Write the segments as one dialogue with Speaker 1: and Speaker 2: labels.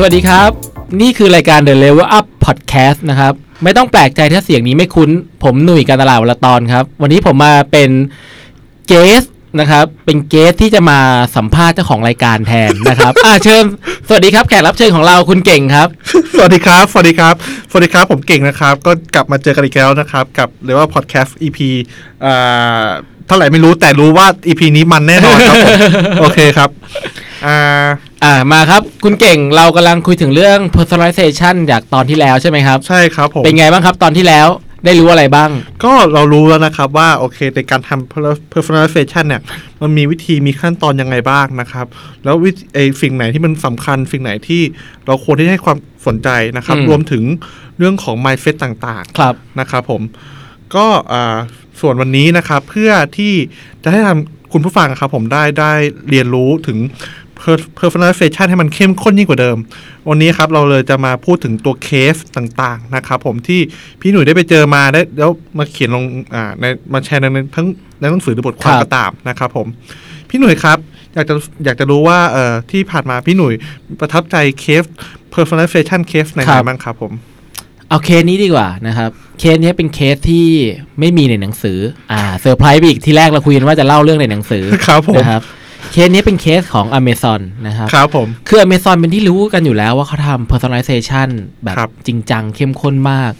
Speaker 1: สวัสดีครับ นี่คือรายการ The Level Up Podcast นะครับ ไม่ต้องแปลกใจถ้าเสียงนี้ไม่คุ้น ผมหนุ่ยการตลาดวลตอนครับ วันนี้ผมมาเป็นเกสนะครับ เป็นเกสที่จะมาสัมภาษณ์เจ้าของรายการแทนนะครับ อ่าเชิญ สวัสดีครับแขกรับเชิญของเราคุณเก่งครับ
Speaker 2: สวัสดีครับ สวัสดีครับ สวัสดีครับ ผมเก่งนะครับ ก็กลับมาเจอกันอีกแล้วนะครับ กับเรียกว่าพอดแคสต์ EP อ่าเท่าไหร่ไม่รู้แต่รู้ว่า EP นี้มันแน่นอนครับผมโอเคครับ อ่า
Speaker 1: อ่ามาครับ คุณเก่งเรากำลังคุยถึงเรื่อง personalization จากตอนที่แล้วใช่ไหมครับ
Speaker 2: ใช่ครับผม
Speaker 1: เป็นไงบ้างครับตอนที่แล้วได้รู้อะไรบ้าง
Speaker 2: ก็เรารู้แล้วนะครับว่าโอเคในการทำ personalization เนี่ยมันมีวิธีมีขั้นตอนยังไงบ้างนะครับ แล้ววิธีไอสิ่งไหนที่มันสำคัญสิ่งไหนที่เราควรที่จะให้ความสนใจนะครับ
Speaker 1: อืม
Speaker 2: รวมถึงเรื่องของ mindset ต่างๆ
Speaker 1: ครับ
Speaker 2: นะครับผมก็อ่าส่วนวันนี้นะครับเพื่อที่จะให้ทำคุณผู้ฟังครับผมได้ได้เรียนรู้ถึง per- personalization ให้มันเข้มข้นยิ่งกว่าเดิม วันนี้ครับเราเลยจะมาพูดถึงตัวเคสต่างๆนะครับผมที่พี่หนุ่ยได้ไปเจอมาได้แล้วมาเขียนลงอ่าในมาแชร์ในทั้งในหนังสือหรือบทความ
Speaker 1: ครับ
Speaker 2: ก็ตามนะครับผมพี่หนุ่ยครับ อยากจะอยากจะรู้ว่าเอ่อที่ผ่านมาพี่หนุ่ยประทับใจเคส personalization เคสไหนๆบ้างครับผม
Speaker 1: เอาเคสนี้ดีกว่านะครับเคสนี้เป็นเคสที่ไม่มีในหนังสืออ่าเซอร์ไพรส์ไปอีกที่แรกเราคุยกันว่าจะเล่าเรื่องในหนังสือ
Speaker 2: ครับผม
Speaker 1: นะครับ เคสนี้เป็นเคสของ Amazon นะครับ
Speaker 2: ครับผม
Speaker 1: คือ Amazon เป็นที่รู้กันอยู่แล้วว่าเขาทำ personalization แบบ
Speaker 2: ครับ
Speaker 1: จริงจังเข้มข้นมาก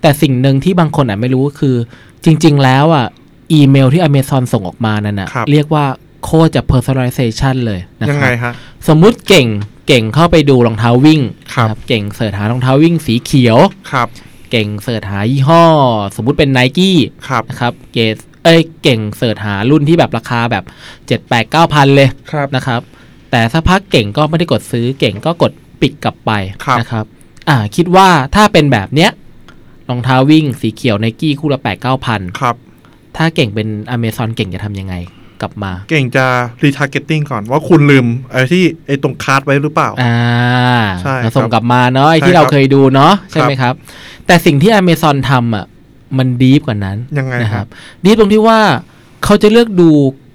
Speaker 1: แต่สิ่งหนึ่งที่บางคนอาจไม่รู้ก็คือ จริง ๆ แล้วอะอีเมลที่ Amazon ส่งออกมานั่นนะครับเรียกว่าโคตรจะ personalization เลยนะ
Speaker 2: ยังไงค
Speaker 1: รับ
Speaker 2: ฮะ
Speaker 1: สมมุติเก่งเก่งเข้าไปดูรองเท้าวิ่ง
Speaker 2: ครับ
Speaker 1: นะเก่งเสิร์ชหารองเท้าวิ่งสีเขียว
Speaker 2: ครับ
Speaker 1: เก่งเสิร์ชหายี่ห้อ สมมุติเป็นไนกี้
Speaker 2: ครับ
Speaker 1: นะครับเกส เอ้ยเก่งเสิร์ชหารุ่นที่แบบราคาแบบเจ็ดแปดเก้าพันเลย
Speaker 2: ครับ
Speaker 1: นะครับ แต่สักพักเก่งก็ไม่ได้กดซื้อเก่งก็กดปิดกลับไป
Speaker 2: ครับ
Speaker 1: นะครับ อ่า คิดว่าถ้าเป็นแบบเนี้ยรองเท้าวิ่งสีเขียวไนกี้คู่ละแปดเก้าพัน
Speaker 2: ครับ
Speaker 1: ถ้าเก่งเป็นอเมซอนเก่งจะทำยังไงกลับมา
Speaker 2: เก่งจะ retargeting ก่อนว่าคุณลืมไอ้ที่ไอ้ตรงคาร์ดไว้หรือเปล่า
Speaker 1: อ่า
Speaker 2: ใช่
Speaker 1: เราส่ง
Speaker 2: ครับ
Speaker 1: กลับมาเนาะไอ้
Speaker 2: ใช่
Speaker 1: ที่เรา
Speaker 2: ครับ
Speaker 1: เคยดูเนาะใช่ไหมครับ แต่สิ่งที่ Amazon ทำอะ มันดีฟกว่านั้น
Speaker 2: ยังไง
Speaker 1: นะค
Speaker 2: ค
Speaker 1: รั
Speaker 2: รั
Speaker 1: บบดีฟตรงที่ว่าเขาจะเลือกดู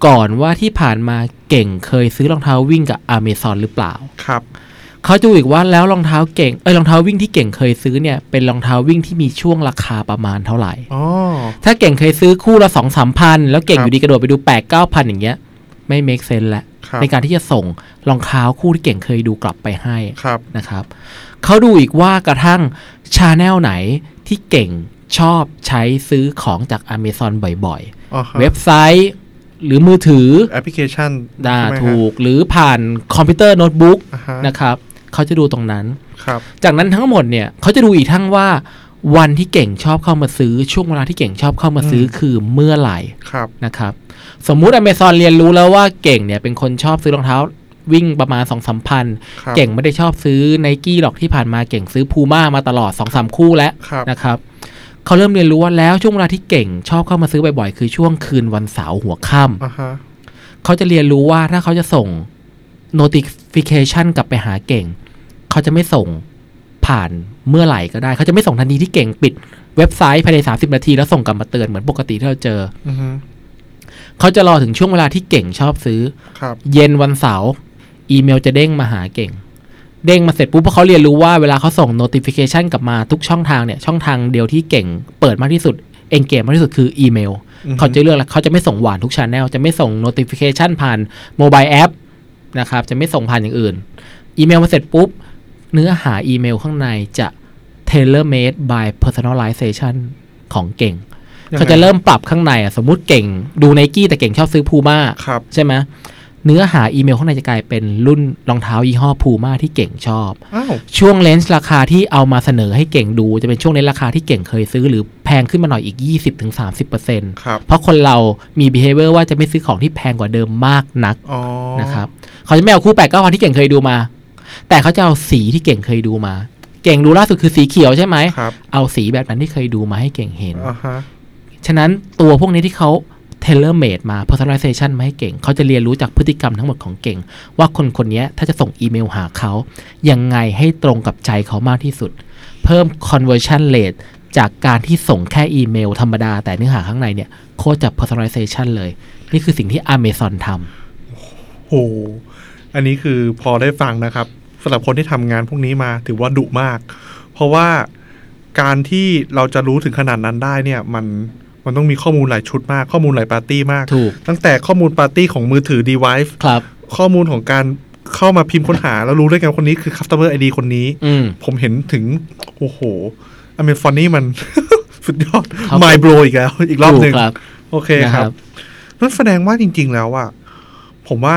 Speaker 1: ก่อนว่าที่ผ่านมาเก่งเคยซื้อรองเท้าวิ่งกับ Amazon หรือเปล่า
Speaker 2: ครับ
Speaker 1: เขาจะดูอีกว่าแล้วรองเท้าเก่งเอ้ยรองเท้าวิ่งที่เก่งเคยซื้อเนี่ยเป็นรองเท้าวิ่งที่มีช่วงราคาประมาณเท่าไหร่
Speaker 2: อ๋อ
Speaker 1: ถ้าเก่งเคยซื้อคู่ละสองสามพันแล้วเก่ง
Speaker 2: ครับ
Speaker 1: อยู่ดีกระโดดไปดูแปดเก้าพันอย่างเงี้ย ไม่ make sense แล้ว
Speaker 2: ครับ
Speaker 1: ในการที่จะส่งรองเท้าคู่ที่เก่งเคยดูกลับไปให้
Speaker 2: ครับ
Speaker 1: นะครับเขาดูอีกว่ากระทั่ง channel ไหนที่เก่ง ชอบใช้ซื้อของจาก Amazon บ่อย
Speaker 2: อ๋อฮะ
Speaker 1: ๆเว็บไซต์หรือมือถือ
Speaker 2: แอปพลิเคชัน
Speaker 1: ดา
Speaker 2: ใช่ไหมฮะ
Speaker 1: ถูกหรือผ่านคอมพิวเตอร์โน้ตบุ๊ก
Speaker 2: อ่าฮะ
Speaker 1: นะครับเขาจะดูตรงนั้น
Speaker 2: ครับ
Speaker 1: จากนั้นทั้งหมดเนี่ยเขาจะดูอีกทั้งว่า วันที่เก่งชอบเข้ามาซื้อ ช่วงเวลาที่เก่งชอบเข้ามาซื้ออ
Speaker 2: ม
Speaker 1: คือเมื่อไหร่
Speaker 2: ครับ
Speaker 1: นะครับ สมมุติ Amazon เรียนรู้แล้วว่าเก่งเนี่ยเป็นคนชอบซื้อรองเท้าวิ่งประมาณสองสามพัน
Speaker 2: ครับ
Speaker 1: เก่งไม่ได้ชอบซื้อไนกี้หรอกที่ผ่านมาเก่งซื้อพูม่ามาตลอด2อสามคู่แล้ว
Speaker 2: ครับ
Speaker 1: นะครับ เขาเริ่มเรียนรู้ว่าแล้วช่วงเวลาที่เก่งชอบเข้ามาซื้อบ่อยๆ คือช่วงคืนวันเสาร์หัวค่
Speaker 2: อ่าฮะำ
Speaker 1: เขาจะเรียนรู้ว่าถ้าเขาจะส่ง notification กลับไปหาเก่ง เขาจะไม่ส่งผ่านเมื่อไหร่ก็ได้ เขาจะไม่ส่งทันทีที่เก่งปิดเว็บไซต์ภายใน30นาทีแล้วส่งกลับมาเตือนเหมือนปกติที่เราเจอ
Speaker 2: อือฮึ
Speaker 1: เขาจะรอถึงช่วงเวลาที่เก่งชอบซื้อ
Speaker 2: ครับ
Speaker 1: เย็นวันเสาร์อีเมลจะเด้งมาหาเก่ง เด้งมาเสร็จปุ๊บเพราะเขาเรียนรู้ว่าเวลาเขาส่ง notification กลับมาทุกช่องทางเนี่ยช่องทางเดียวที่เก่งเปิดมากที่สุดเองเกมมากที่สุดคืออีเมล
Speaker 2: อือฮึ
Speaker 1: เขาจะเลือกแล้วเขาจะไม่ส่งหวานทุกช anel จะไม่ส่ง notification ผ่านโมบายแอปนะครับจะไม่ส่งผ่านอย่างอื่น อีเมลมาเสร็จปุ๊บ เนื้อหาอีเมลข้างในจะ tailor made by personalization ของเก่ง
Speaker 2: ยังไง
Speaker 1: เขาจะเริ่มปรับข้างในอะสมมุติเก่งดูไนกี้แต่เก่งชอบซื้อพูม่า
Speaker 2: ครับ
Speaker 1: ใช่ไหม เนื้อหาอีเมลข้างในจะกลายเป็นรุ่นรองเท้ายี่ห้อพูม่าที่เก่งชอบ
Speaker 2: อ้าว
Speaker 1: ช่วงเลนส์ราคาที่เอามาเสนอให้เก่งดู จะเป็นช่วงเลนส์ราคาที่เก่งเคยซื้อ หรือแพงขึ้นมาหน่อยอีก 20-30%
Speaker 2: ครับ
Speaker 1: เพราะคนเรามี behavior ว่าจะไม่ซื้อของที่แพงกว่าเดิมมากนัก
Speaker 2: อ๋อ
Speaker 1: นะครับเขาจะไม่เอาคู่แปดเก้าพันที่เก่งเคยดูมา แต่เขาจะเอาสีที่เก่งเคยดูมา เก่งดูล่าสุดคือสีเขียวใช่ไหม
Speaker 2: ครับ
Speaker 1: เอาสีแบบนั้นที่เคยดูมาให้เก่งเห็น
Speaker 2: อ่าฮะ
Speaker 1: ฉะนั้นตัวพวกนี้ที่เขา tailor made มา personalization มาให้เก่ง เขาจะเรียนรู้จากพฤติกรรมทั้งหมดของเก่ง ว่าคนคนนี้ถ้าจะส่งอีเมลหาเขา ยังไงให้ตรงกับใจเขามากที่สุด เพิ่ม conversion rate จากการที่ส่งแค่อีเมลธรรมดา แต่เนื้อหาข้างในเนี่ยโคตรจะ personalization เลย นี่คือสิ่งที่ Amazon ทำ
Speaker 2: โหอันนี้คือพอได้ฟังนะครับสำหรับคนที่ทำงานพวกนี้มาถือว่าดุมาก เพราะว่าการที่เราจะรู้ถึงขนาดนั้นได้เนี่ยมัน มันต้องมีข้อมูลหลายชุดมาก ข้อมูลหลายปาร์ตี้มาก
Speaker 1: ถูก
Speaker 2: ตั้งแต่ข้อมูลปาร์ตี้ของมือถือ device
Speaker 1: ครับ
Speaker 2: ข้อมูลของการเข้ามาพิมพ์ค้นหา แล้วรู้ได้ไงว่าคนนี้คือ customer ID คนนี้
Speaker 1: อืม
Speaker 2: ผมเห็นถึง โอ้โหอเมซอนนี่มัน สุดยอด
Speaker 1: ครับ
Speaker 2: my bro อีกแล้ว อีกรอบหนึ่ง
Speaker 1: ถูกครับ
Speaker 2: โอเค
Speaker 1: นะ
Speaker 2: ค
Speaker 1: ค
Speaker 2: รั
Speaker 1: รับ บ
Speaker 2: นั่นแสดงว่าจริง ๆ แล้วอะผมว่า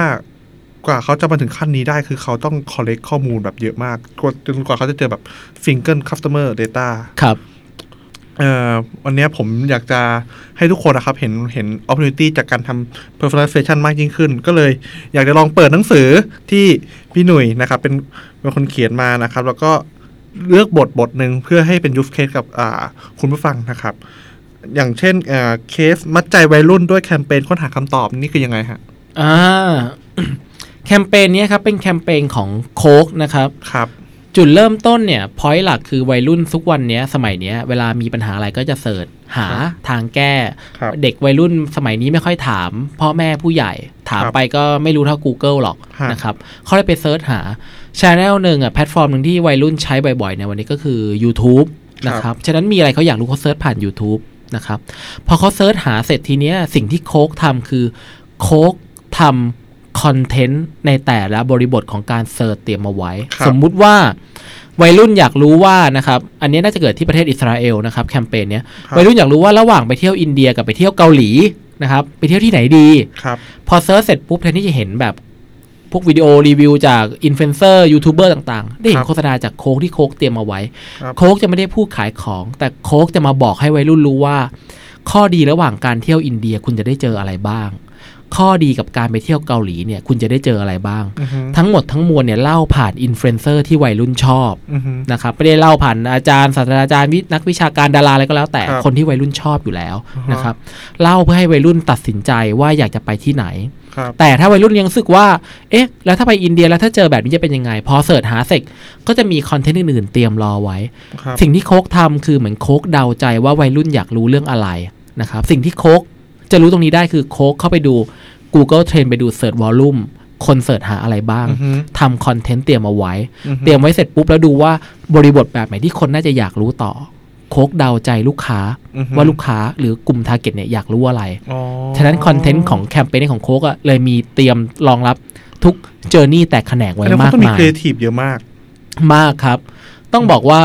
Speaker 2: กว่าเขาจะมาถึงขั้นนี้ได้ คือเขาต้อง collect ข้อมูลแบบเยอะมากกว่าจนกว่าเขาจะเจอแบบ single customer data
Speaker 1: ครับ
Speaker 2: เอ่อ วันเนี้ยผมอยากจะให้ทุกคนนะครับ เห็นเห็น opportunity จากการทำ personalization มากยิ่งขึ้น ก็เลยอยากจะลองเปิดหนังสือที่พี่หนุ่ยนะครับ เป็นเป็นคนเขียนมานะครับ แล้วก็เลือกบทบทหนึ่งเพื่อให้เป็น use case กับอ่าคุณผู้ฟังนะครับ อย่างเช่นเคสมัดใจวัยรุ่นด้วยแคมเปญค้นหาคำตอบนี่คือยังไงฮะ
Speaker 1: อ่าแคมเปญเนี้ยครับเป็นแคมเปญของโค้กนะครับ
Speaker 2: ครับ
Speaker 1: จุดเริ่มต้นเนี่ยพอยต์หลักคือวัยรุ่นทุกวันเนี้ยสมัยเนี้ยเวลามีปัญหาอะไรก็จะเสิร์ชหาทางแก้
Speaker 2: ครับ
Speaker 1: เด็กวัยรุ่นสมัยนี้ไม่ค่อยถามพ่อแม่ผู้ใหญ่ถาม
Speaker 2: ครับ
Speaker 1: ไปก็ไม่รู้เท่า Google หรอก
Speaker 2: ฮะ
Speaker 1: นะครับเขาเลยไปเซิร์ชหาช n แนลหนึ่งอะแพลตฟอร์มหนึ่งที่วัยรุ่นใช้บ่อยๆในวันนี้ก็คือ YouTube นะครับฉะนั้นมีอะไรเขาอยากรู้เขา search ผ่าน YouTube นะครับพอเขา search หาเสร็จทีเนี้ยสิ่งที่โค้กทำคือโค้กทำ คอนเทนต์ในแต่ละบริบทของการ search เตรียมมาไว้
Speaker 2: ครับ
Speaker 1: สมมุติว่าวัยรุ่นอยากรู้ว่านะครับอันนี้น่าจะเกิดที่ประเทศอิสราเอลนะครับแคมเปญเนี้ย
Speaker 2: ครับ
Speaker 1: วัยรุ่นอยากรู้ว่าระหว่างไปเที่ยวอินเดียกับไปเที่ยวเกาหลีนะครับไปเที่ยวที่ไหนดี
Speaker 2: ครับ
Speaker 1: พอ search เสร็จปุ๊บแทนที่จะเห็นแบบพวกวิดีโอรีวิวจากอินฟลูเอนเซอร์ยูทูบเบอร์ต่างๆ ได้เห็น
Speaker 2: ครับ
Speaker 1: โฆษณาจากโค้กที่โค้กเตรียมเอาไว้
Speaker 2: ครับ
Speaker 1: โค้กจะไม่ได้พูดขายของ แต่โค้กจะมาบอกให้วัยรุ่นรู้ว่า ข้อดีระหว่างการเที่ยวอินเดียคุณจะได้เจออะไรบ้าง ข้อดีกับการไปเที่ยวเกาหลีเนี่ยคุณจะได้เจออะไรบ้าง
Speaker 2: อือฮึ
Speaker 1: ทั้งหมดทั้งมวลเนี่ยเล่าผ่านอินฟลูเอนเซอร์ที่วัยรุ่นชอบ
Speaker 2: อือฮึ
Speaker 1: นะครับไม่ได้เล่าผ่านอาจารย์ศาสตราจารย์วินักวิชาการดาราอะไรก็แล้ว แต่
Speaker 2: ครับ
Speaker 1: คนที่วัยรุ่นชอบอยู่แล้ว
Speaker 2: อ่าฮะ
Speaker 1: นะครับเล่าเพื่อให้วัยรุ่นตัดสินใจว่าอยากจะไปที่ไหน
Speaker 2: ครับ
Speaker 1: แต่ถ้าวัยรุ่นยังรู้สึกว่า เอ๊ะ แล้วถ้าไปอินเดียแล้วถ้าเจอแบบนี้จะเป็นยังไง พอเสิร์ชหาเสร็จก็จะมีคอนเทนต์อื่นๆเตรียมรอไว้
Speaker 2: ครับ
Speaker 1: สิ่งที่โค้กทำคือเหมือนโค้กเดาใจว่าวัยรุ่นอยากรู้เรื่องอะไรนะครับสิ่งที่โค้ก จะรู้ตรงนี้ได้คือโค้กเข้าไปดู Google Trend ไปดู Search Volume คนเสิร์ชหาอะไรบ้าง
Speaker 2: อือฮึ
Speaker 1: ทำคอนเทนต์เตรียมเอาไว้
Speaker 2: อือฮึ
Speaker 1: เตรียมไว้เสร็จปุ๊บแล้วดูว่าบริบทแบบไหนที่คนน่าจะอยากรู้ต่อ โค้กเดาใจลูกค้า
Speaker 2: อือฮึ
Speaker 1: ว่าลูกค้าหรือกลุ่ม target เนี่ยอยากรู้อะไร
Speaker 2: อ๋อ
Speaker 1: ฉะนั้นคอนเทนต์ของแคมเปญของโค้กอะเลยมีเตรียมรองรับทุก journey แตกแขนงไว้มากมาย
Speaker 2: แสดงว่าต้องมีครีเอทีฟเยอะมาก
Speaker 1: มากครับ ต้องบอกว่า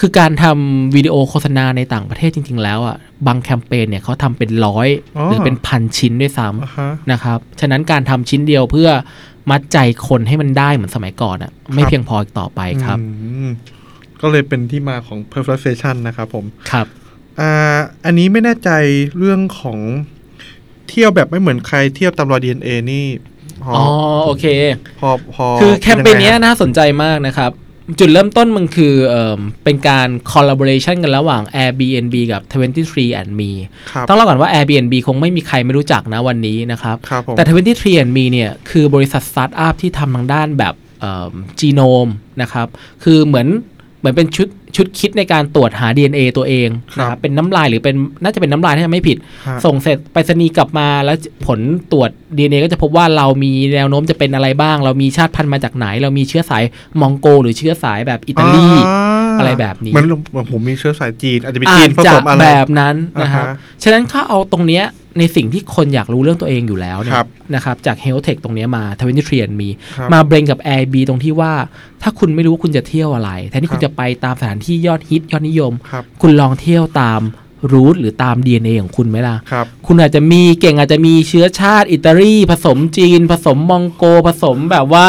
Speaker 1: คือการทำวิดีโอโฆษณาในต่างประเทศจริง ๆ แล้วอะบางแคมเปญเนี่ยเขาทำเป็นร้อย
Speaker 2: อ๋อ
Speaker 1: หรือเป็นพันชิ้นด้วยซ้ำ
Speaker 2: อ่าฮะ
Speaker 1: นะครับฉะนั้นการทำชิ้นเดียวเพื่อมัดใจคนให้มันได้เหมือนสมัยก่อนอะไม่
Speaker 2: ครับ
Speaker 1: เพียงพออีกต่อไปครับ
Speaker 2: อืมก็เลยเป็นที่มาของ personalization นะครับผม
Speaker 1: ครับ
Speaker 2: อ่าอันนี้ไม่แน่ใจเรื่องของเที่ยวแบบไม่เหมือนใครเที่ยวตามรอย DNA นี่พอ
Speaker 1: อ๋อโอเค
Speaker 2: พอพอ
Speaker 1: คือแคมเปญเนี้ย
Speaker 2: ยังไงฮะ
Speaker 1: น่าสนใจมากนะครับ จุดเริ่มต้นมันคือเอมเป็นการ collaboration กันระหว่าง Airbnb กับ 23 and Me
Speaker 2: ครับ
Speaker 1: ต้องเล่าก่อนว่า Airbnb คงไม่มีใครไม่รู้จักนะวันนี้นะครับ
Speaker 2: ครับผม
Speaker 1: แต่ 23 and Me เนี่ยคือบริษัทสตาร์ทอัพที่ทำทางด้านแบบจีโนมนะครับ คือเหมือนเหมือนเป็นชุดชุดคิดในการตรวจหา DNA ตัวเองนะครับเป็นน้ำลายหรือเป็นน่าจะเป็นน้ำลายถ้าจำไม่ผิด
Speaker 2: ฮะ
Speaker 1: ส่งเสร็จไปรษณีย์กลับมาแล้วผลตรวจ DNA ก็จะพบว่าเรามีแนวโน้มจะเป็นอะไรบ้าง เรามีชาติพันธุ์มาจากไหน เรามีเชื้อสายมองโก หรือเชื้อสายแบบอิตาลีอะไรแบบนี้
Speaker 2: เหมือนเหมือนผมมีเชื้อสายจีนอาจจะเป็น
Speaker 1: อา
Speaker 2: จีน
Speaker 1: จ
Speaker 2: ผ
Speaker 1: จะ
Speaker 2: สมอะไร
Speaker 1: แบบนั้นนะครับ
Speaker 2: อ่าฮะ
Speaker 1: ฉะนั้นเขาเอาตรงเนี้ยในสิ่งที่คนอยากรู้เรื่องตัวเองอยู่แล้วเนี่ย
Speaker 2: ครับ
Speaker 1: นะครับจาก Health Tech ตรงเนี้ยมา23 and มี
Speaker 2: ครับ
Speaker 1: มาเบรนกับ Airbnb ตรงที่ว่า ถ้าคุณไม่รู้ว่าคุณจะเที่ยวอะไรแทนที่คุณ
Speaker 2: ครับ
Speaker 1: จะไปตามสถานที่ยอดฮิตยอดนิยม
Speaker 2: ครับ
Speaker 1: คุณลองเที่ยวตามรูทหรือตาม DNA ของคุณไหมล่ะ
Speaker 2: ครับ
Speaker 1: คุณอาจจะมีเก่งอาจจะมีเชื้อชาติอิตาลีผสมจีน ผสมมองโกผสมแบบว่า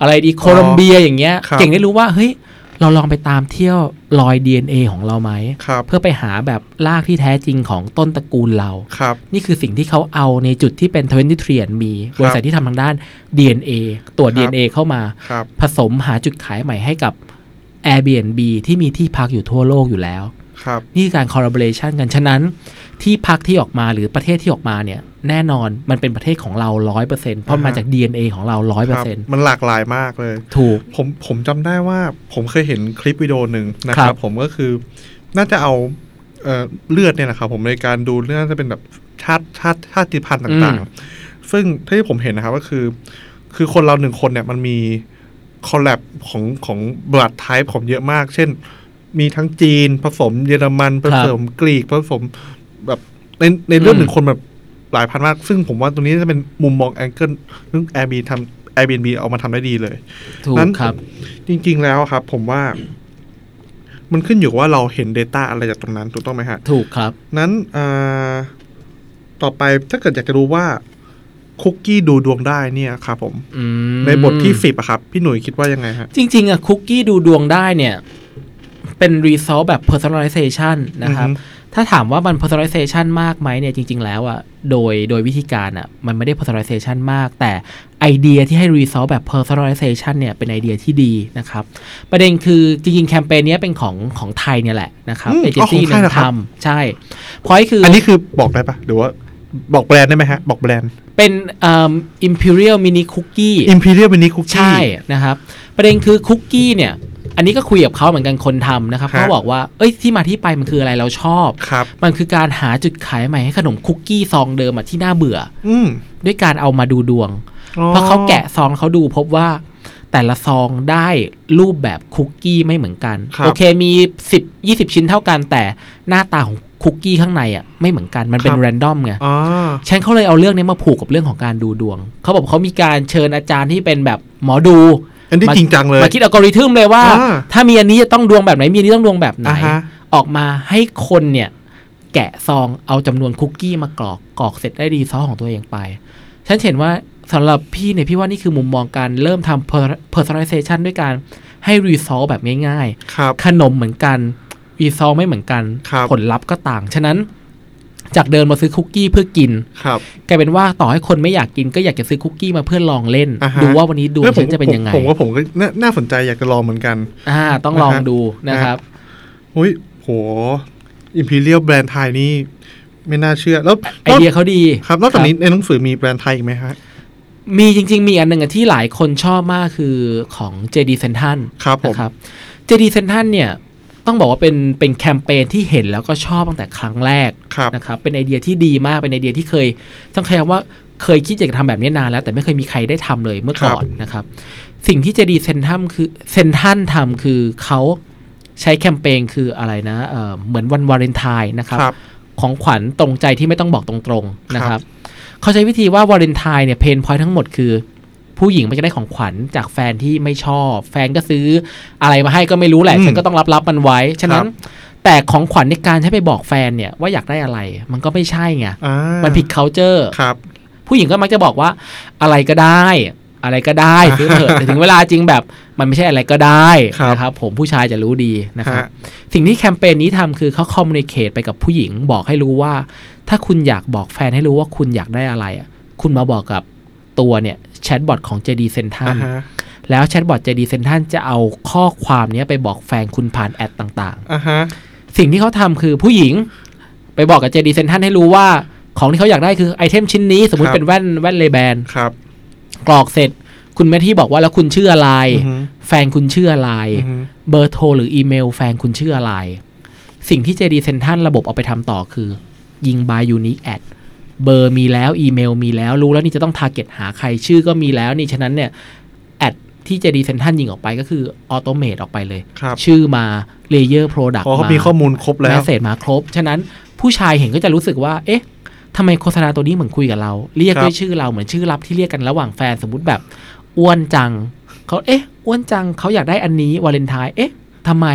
Speaker 1: อะไรดีโคลอมเบียอย่างเงี้ย
Speaker 2: ครับ
Speaker 1: เก่งได้รู้ว่าเฮ้ยเราลองไปตามเที่ยวรอย DNA ของเราไหม
Speaker 2: ครับ
Speaker 1: เพื่อไปหาแบบรากที่แท้จริงของต้นตระกูลเรา
Speaker 2: ครับ
Speaker 1: นี่คือสิ่งที่เขาเอาในจุดที่เป็น23 and มีบริษัทที่ทำทางด้าน DNA ตรวจ
Speaker 2: ครับ
Speaker 1: DNA เข้ามา
Speaker 2: ครับ
Speaker 1: ผสมหาจุดขายใหม่ให้กับ Airbnb ที่มีที่พักอยู่ทั่วโลกอยู่แล้ว
Speaker 2: ครับ
Speaker 1: นี่คือการ collaboration กัน ฉะนั้นที่พักที่ออกมาหรือประเทศที่ออกมาเนี่ย แน่นอนมันเป็นประเทศของเราร้อยเปอร์เซ็นเพราะมันมาจาก DNA ของเราร้อยเปอ
Speaker 2: ค
Speaker 1: ร์
Speaker 2: รับ
Speaker 1: เซ็นต์
Speaker 2: มันหลากหลายมากเลย
Speaker 1: ถูก
Speaker 2: ผมผมจำได้ว่าผมเคยเห็นคลิปวิดีโอหนึ่งนะค
Speaker 1: ครั
Speaker 2: รับ
Speaker 1: บ
Speaker 2: ผมก็คือน่าจะเอาเอ่อเลือดเนี่ยนะครับผมในการดูเรื่องน่าจะเป็นแบบชาติชาติชาติพันธุ์ต่างๆ ซึ่งที่ผมเห็นนะครับก็คือ คือคนเราหนึ่งคนเนี่ยมันมี คอลแลบของของบลัดไทป์ผมเยอะมาก เช่น มีทั้งจีนผสมเยอรมันผสมกรีกผสมแบบในในเรื่องหนึ่งคนแบบหลายพันมาก ซึ่งผมว่าตรงนี้จะเป็นมุมมองแองเกิลเรื่อง Airbnb ทำ Airbnb เอามาทำได้ดีเลย
Speaker 1: ถูก
Speaker 2: นั้น
Speaker 1: ครับ
Speaker 2: จริง ๆ แล้วครับ ผมว่า มันขึ้นอยู่กับว่าเราเห็น Data อะไรจากตรงนั้น ถูกต้องไหมฮะ
Speaker 1: ถูกครับ
Speaker 2: นั้นอ่าต่อไปถ้าเกิดอยากจะรู้ว่า คุกกี้ดูดวงได้เนี่ยครับผม
Speaker 1: อืม
Speaker 2: ในบทที่สิบอะครับ พี่หนุ่ยคิดว่ายังไงฮะ
Speaker 1: จริง ๆอะคุกกี้ดูดวงได้เนี่ย เป็น result แบบ personalization นะครับ
Speaker 2: อือฮึ
Speaker 1: ถ้าถามว่ามัน personalization มากไหมเนี่ยจริง ๆ แล้วอะโดยโดยวิธีการอะมันไม่ได้ personalization มาก แต่ไอเดียที่ให้ result แบบ personalization เนี่ยเป็นไอเดียที่ดีนะครับ ประเด็นคือจริง ๆ แคมเปญเนี้ยเป็นของของไทยเนี่ยแหละนะครับ
Speaker 2: อืม
Speaker 1: เอเจน
Speaker 2: อ๋อ
Speaker 1: ซี่
Speaker 2: ของ
Speaker 1: ห
Speaker 2: ไท
Speaker 1: นึ่
Speaker 2: ย
Speaker 1: ง
Speaker 2: เหรอครับ
Speaker 1: ทำใช่เพราะคือ
Speaker 2: อั
Speaker 1: อั
Speaker 2: นนี้คือบอกได้ปะหรือว่า บอกแบรนด์ได้ไหมฮะ บอกแบรนด์
Speaker 1: เป็นเอิ่ม imperial mini cookie
Speaker 2: Imperial Mini Cookie
Speaker 1: ใช่นะครับ ประเด็นคือคุกกี้เนี่ยอันนี้ก็คุยกับเขาเหมือนกันคนทำนะครับ
Speaker 2: ฮะ
Speaker 1: เขาบอกว่าเอ้ยที่มาที่ไปมันคืออะไรเราชอบ
Speaker 2: ครับ
Speaker 1: มันคือการหาจุดขายใหม่ให้ขนมคุกกี้ซองเดิมอะที่น่าเบื่อ
Speaker 2: อืม
Speaker 1: ด้วยการเอามาดูดวง
Speaker 2: อ๋อ
Speaker 1: เพราะเขาแกะซองเขาดูพบว่า แต่ละซองได้รูปแบบคุกกี้ไม่เหมือนกัน
Speaker 2: ครับ
Speaker 1: โอเคมี10 20ชิ้นเท่ากันแต่หน้าตาของคุกกี้ข้างในอะไม่เหมือนกันมันเป็น
Speaker 2: ครับ
Speaker 1: แรนดอมไง
Speaker 2: อ๋อ
Speaker 1: ฉันเขาเลยเอาเรื่องนี้มาผูกกับเรื่องของการดูดวง เขาบอกเขามีการเชิญอาจารย์ที่เป็นแบบหมอดู
Speaker 2: อันนี้
Speaker 1: มา
Speaker 2: จริงจังเลย
Speaker 1: มาคิดอัลกอริทึมเลยว่า
Speaker 2: อ่า
Speaker 1: ถ้ามีอันนี้จะต้องดวงแบบไหนมีอันนี้ต้องดวงแบบไหน
Speaker 2: อ่าฮะ
Speaker 1: ออกมาให้คนเนี่ย แกะซองเอาจำนวนคุกกี้มากรอกกรอกเสร็จได้ดีซอสของตัวเองไป ฉันเห็นว่าสำหรับพี่เนี่ยพี่ว่านี่คือมุมมองการเริ่มทำ per- personalization ด้วยการให้ result แบบง่าย
Speaker 2: ครับ
Speaker 1: ๆขนมเหมือนกัน result ไม่เหมือนกัน
Speaker 2: ครับ
Speaker 1: ผลลัพธ์ก็ต่าง ฉะนั้น จากเดินมาซื้อคุกกี้เพื่อกิน
Speaker 2: ครับ
Speaker 1: กลายเป็นว่าต่อให้คนไม่อยากกินก็อยากจะซื้อคุกกี้มาเพื่อลองเล่น
Speaker 2: อ่าฮะ
Speaker 1: ดูว่าวันนี้ดวง
Speaker 2: แล้วผม
Speaker 1: ฉันจะเป็นยังไง
Speaker 2: ผมผมว่าผมก็น่าน่าสนใจอยากจะลองเหมือนกัน
Speaker 1: อ่า ต้องลองดูนะครับ
Speaker 2: อุ้ยโห Imperial แบรนด์ไทยนี่ไม่น่าเชื่อ แล้ว
Speaker 1: ไอเดียเขาดี
Speaker 2: ครับนอกจากนี้ในหนังสือมีแบรนด์ไทยอีกไหมฮะ
Speaker 1: มีจริง ๆ มีอันหนึ่งอะที่หลายคนชอบมากคือของ JD c e n t r a l
Speaker 2: ครับผม
Speaker 1: นะครับ JD c e n t r a l เนี่ย ต้องบอกว่าเป็นเป็นแคมเปญที่เห็นแล้วก็ชอบตั้งแต่ครั้งแรก
Speaker 2: ครับ
Speaker 1: นะครับเป็นไอเดียที่ดีมากเป็นไอเดียที่เคยต้องใช้คำว่าเคยคิดอยากจะทำแบบนี้นานแล้ว แต่ไม่เคยมีใครได้ทำเลยเมื่อก่อนนะครับ สิ่งที่ JD c e n t r a l คือเซนทันทำคือเขาใช้แคมเปญคืออะไรนะเอ่อเหมือนวันวาเลนไทน์นะครับ
Speaker 2: ครับ
Speaker 1: ของขวัญตรงใจที่ไม่ต้องบอกตรงๆนะค
Speaker 2: ครั
Speaker 1: รับ
Speaker 2: บ
Speaker 1: เขาใช้วิธีว่าวาเลนไทน์เนี่ยเพนพอยทั้งหมดคือ ผู้หญิงมันจะได้ของขวัญจากแฟนที่ไม่ชอบ แฟนก็ซื้ออะไรมาให้ก็ไม่รู้แหละ
Speaker 2: อืม
Speaker 1: ฉันก็ต้องรับรับมันไว้ ฉะนั้น
Speaker 2: ครับ
Speaker 1: แต่ของขวัญในการใช้ไปบอกแฟนเนี่ยว่าอยากได้อะไร มันก็ไม่ใช่ไง
Speaker 2: อ่า
Speaker 1: มันผิด culture
Speaker 2: ครับ
Speaker 1: ผู้หญิงก็มักจะบอกว่าอะไรก็ได้อะไรก็ได้ซื้อเถอะแต่ถึงเวลาจริงแบบมันไม่ใช่อะไรก็ได้
Speaker 2: ครับ
Speaker 1: นะครับผมผู้ชายจะรู้ดีนะครับ
Speaker 2: ฮะ
Speaker 1: สิ่งที่แคมเปญนี้ทำคือเขา communicate ไปกับผู้หญิงบอกให้รู้ว่า ถ้าคุณอยากบอกแฟนให้รู้ว่าคุณอยากได้อะไรอะคุณมาบอกกับตัวเนี่ย แชทบอทของ JD c e n t r a
Speaker 2: อ่า
Speaker 1: l
Speaker 2: ฮะ
Speaker 1: แล้วแชทบอท JD c e n t r a l จะเอาข้อความเนี้ยไปบอกแฟนคุณผ่าน ad ต่างๆ
Speaker 2: อ่าฮะ
Speaker 1: สิ่งที่เขาทำคือผู้หญิงไปบอกกับ JD c e n t r a l ให้รู้ว่าของที่เขาอยากได้คือไอเทมชิ้นนี้ สมมติเป็นแว่นแว่น Ray-Ban
Speaker 2: ครับ
Speaker 1: กรอกเสร็จคุณแม่ที่บอกว่าแล้วคุณชื่ออะไร
Speaker 2: อือฮึ
Speaker 1: แฟนคุณชื่ออะไร
Speaker 2: อือฮึ
Speaker 1: เบอร์โทรหรืออีเมล แฟนคุณชื่ออะไร สิ่งที่ JD c e n t r a l ระบบเอาไปทำต่อคือ ยิง by unique ad เบอร์มีแล้วอีเมลมีแล้วรู้แล้วนี่จะต้อง target หาใครชื่อก็มีแล้วนี่ฉะนั้นเนี่ยแอดที่ JD c e n t r a l ยิงออกไปก็คือ automate ออกไปเลย
Speaker 2: ครับ
Speaker 1: ชื่อมา layer product
Speaker 2: พอเขามีข้อมูลครบแล้ว
Speaker 1: message มาครบ ฉะนั้นผู้ชายเห็นก็จะรู้สึกว่า เอ๊ะทำไมโฆษณาตัวนี้เหมือนคุยกับเรา เรียก
Speaker 2: ครับ
Speaker 1: ด้วยชื่อเราเหมือนชื่อลับที่เรียกกันระหว่างแฟนสมมติแบบอ้วนจังเขาเอ๊ะอ้วนจังเขาอยากได้อันนี้วาเลนไทน์เอ๊ะ ทำไม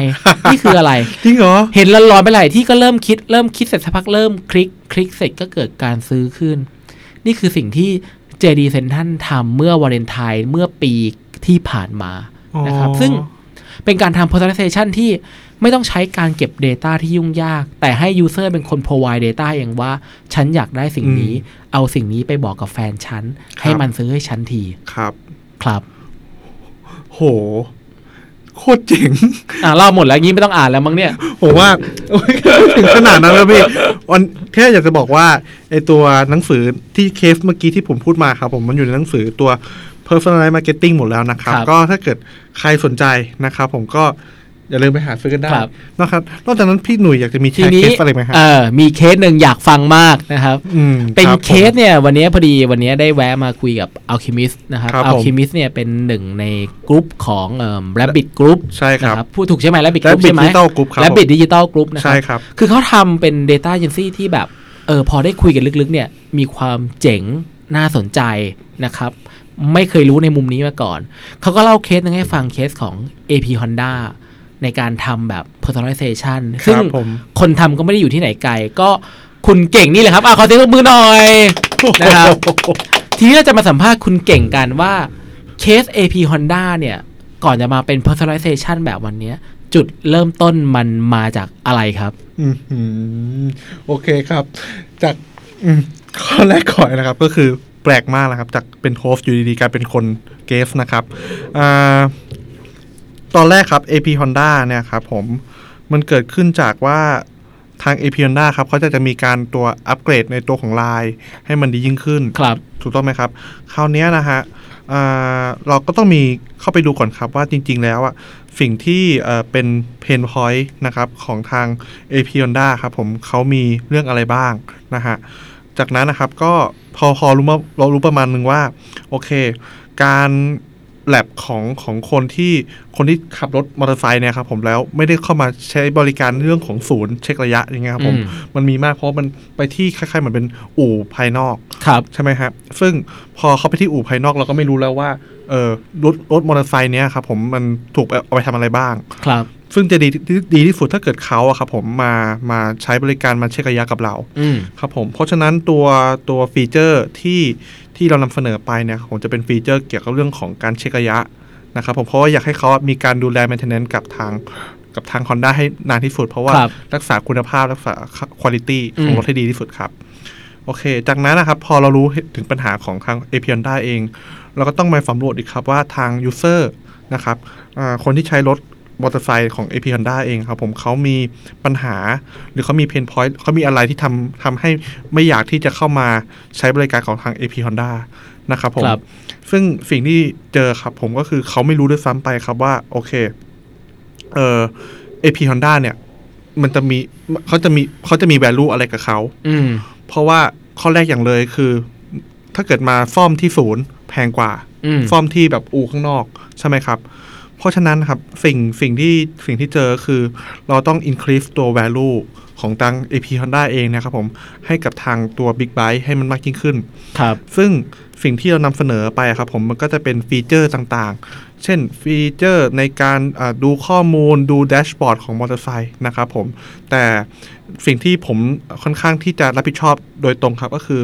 Speaker 1: นี่คืออะไร
Speaker 2: จริงเหรอ
Speaker 1: เห็นละลอยๆไปหลายที่ก็เริ่มคิดเริ่มคิดเสร็จสักพักเริ่มคลิก คลิกเสร็จก็เกิดการซื้อขึ้น นี่คือสิ่งที่ JD c e n t r a l ทำเมื่อวาเลนไทน์เมื่อปีที่ผ่านมานะครับ
Speaker 2: อ๋อ
Speaker 1: ซึ่งเป็นการทำ personalization ที่ไม่ต้องใช้การเก็บ Data ที่ยุ่งยาก แต่ให้ user เป็นคน provide data เองว่า ฉันอยากได้สิ่งนี้ เอาสิ่งนี้ไปบอกกับแฟนฉัน ให้มันซื้อให้ฉันที
Speaker 2: ครับ
Speaker 1: ครับ
Speaker 2: โห โคตรเจ๋ง
Speaker 1: อ่าเล่าหมดแล้วงี้ไม่ต้องอ่านแล้วมั้งเนี่ย
Speaker 2: ผมว่าโอ๊ยถึงขนาดนั้นแล้วพี่วันแค่อยากจะบอกว่าไอตัวหนังสือที่เคสเมื่อกี้ที่ผมพูดมาครับผมมันอยู่ในหนังสือตัว personalized marketing หมดแล้วนะครับ
Speaker 1: ครับ
Speaker 2: ก็ถ้าเกิดใครสนใจนะครับผมก็ อย่าลืมไปหาซื้อกันได้
Speaker 1: ครับ
Speaker 2: นะครับ นอกจากนั้นพี่หนุ่ยอยากจะมีแชร์ที
Speaker 1: นี้
Speaker 2: เคสอะไรไหมฮะ
Speaker 1: เออมีเคสหนึ่งอยากฟังมากนะครับ
Speaker 2: อืม
Speaker 1: ค
Speaker 2: รับผม
Speaker 1: เป็นเคสเนี่ยวันนี้พอดีวันนี้ได้แวะมาคุยกับ Alchemist นะครับ
Speaker 2: ครับผม
Speaker 1: Alchemist เนี่ยเป็นหนึ่งในกลุ่มของเอ่อ Rabbit Group
Speaker 2: ใช่ครับ
Speaker 1: นะพูดถูกใช่ไหม Rabbit Group ใช่ไหม
Speaker 2: และ Rabbit Digital Group ครับผม Rabbit
Speaker 1: Digital Group นะครับใช่
Speaker 2: ครับ
Speaker 1: คือเขาทำเป็น Data Agency ที่แบบเออพอได้คุยกันลึกๆเนี่ยมีความเจ๋งน่าสนใจนะครับไม่เคยรู้ในมุมนี้มาก่อน เขาก็เล่าเคสหนึงให้ฟังเคสของ AP Honda ในการทำแบบ personalization
Speaker 2: ค
Speaker 1: ซึ่ง
Speaker 2: รับผม
Speaker 1: คนทำก็ไม่ได้อยู่ที่ไหนไกล ก็คุณเก่งนี่แหละครับอะขอเสียงปรบมือหน่อยนะครับ ทีนี้เราจะมาสัมภาษณ์คุณเก่งกันว่าเคส AP Honda เนี่ย ก่อนจะมาเป็น personalization แบบวันเนี้ยจุดเริ่มต้นมันมาจากอะไรครับ
Speaker 2: อืมอืมโอเคครับ จากอืมข้อแรกก่อนนะครับก็คือแปลกมากนะครับ จากเป็นโฮสต์อยู่ดีๆกลายเป็นคนเกสนะครับอ่า ตอนแรกครับ AP Honda เนี่ยครับผมมันเกิดขึ้นจากว่าทาง AP Honda ครับเขาจะจะมีการตัวอัปเกรดในตัวของไลน์ให้มันดียิ่งขึ้น
Speaker 1: ครับ
Speaker 2: ถูกต้องไหมครับ คราวเนี้ยนะฮะอ่าเราก็ต้องมีเข้าไปดูก่อนครับว่าจริง ๆ แล้วอะสิ่งที่เอ่อเป็นเพนพอยต์นะครับของทาง AP Honda ครับผมเขามีเรื่องอะไรบ้างนะฮะจากนั้นนะครับก็พอพอรู้มาเรารู้ประมาณหนึ่งว่า โอเค การ แลบของของคนที่คนที่ขับรถมอเตอร์ไซค์เนี่ยครับผมแล้วไม่ได้เข้ามาใช้บริการเรื่องของศูนย์เช็คระยะอย่างเงี้ยครับผม
Speaker 1: อืม
Speaker 2: มันมีมากเพราะมันไปที่คล้ายๆเหมือนเป็นอู่ภายนอก
Speaker 1: ครับ
Speaker 2: ใช่ไหมครับซึ่งพอเข้าไปที่อู่ภายนอกเราก็ไม่รู้แล้วว่าเออรถรถมอเตอร์ไซค์เนี้ยครับผมมันถูกเอาไปทำอะไรบ้าง
Speaker 1: ครับ
Speaker 2: ซึ่งจะดีที่ดีที่สุดถ้าเกิดเขาอะครับผมมามาใช้บริการมาเช็คระยะกับเรา
Speaker 1: อืม
Speaker 2: ครับผมเพราะฉะนั้นตัวตัวฟีเจอร์ที่ ที่เรานำเสนอไปเนี่ยผมจะเป็นฟีเจอร์เกี่ยวกับเรื่องของการเช็คระยะนะครับผมเพราะว่าอยากให้เขามีการดูแล maintenance กับทางกับทาง Honda ให้นานที่สุด เพราะว่า
Speaker 1: ครับ
Speaker 2: รักษาคุณภาพรักษาคุณภาพขอ
Speaker 1: อื
Speaker 2: ง
Speaker 1: ม
Speaker 2: รถให้ดีที่สุดครับ โอเค จากนั้นนะครับพอเรารู้ถึงปัญหาของทาง a p i o n d a เอง เราก็ต้องมาสำรวจอีกครับว่าทาง User นะครับอ่าคนที่ใช้รถ มอเตอร์ไซค์ของ a p i o n d a เองครับผมเขามีปัญหา หรือเขามีเพนพอยต์เขามีอะไรที่ทำทำให้ไม่อยากที่จะเข้ามาใช้บริการของทาง AP Honda นะครับผม
Speaker 1: ครับ
Speaker 2: ซึ่งสิ่งที่เจอครับผมก็คือเขาไม่รู้ด้วยซ้ำไปครับว่า โอเค เอ่อ AP Honda เนี่ย มันจะมีเขาจะมีเขาจะมี value อะไรกับเขา
Speaker 1: อืม
Speaker 2: เพราะว่าข้อแรกอย่างเลยคือ ถ้าเกิดมาซ่อมที่ศูนย์แพงกว่า
Speaker 1: อืม
Speaker 2: ซ่อมที่แบบอู่ข้างนอก ใช่ไหมครับ เพราะฉะนั้นครับสิ่งสิ่งที่สิ่งที่เจอคือ เราต้อง increase ตัว value ของทาง AP Honda เองนะครับผมให้กับทางตัว Big Bike ให้มันมากยิ่งขึ้น
Speaker 1: ครับ
Speaker 2: ซึ่งสิ่งที่เรานำเสนอไปครับผมมันก็จะเป็นฟีเจอร์ต่างๆ เช่นฟีเจอร์ในการอ่าดูข้อมูลดูแดชบอร์ดของมอเตอร์ไซค์นะครับผมแต่สิ่งที่ผมค่อนข้างที่จะรับผิดชอบโดยตรงครับก็คือ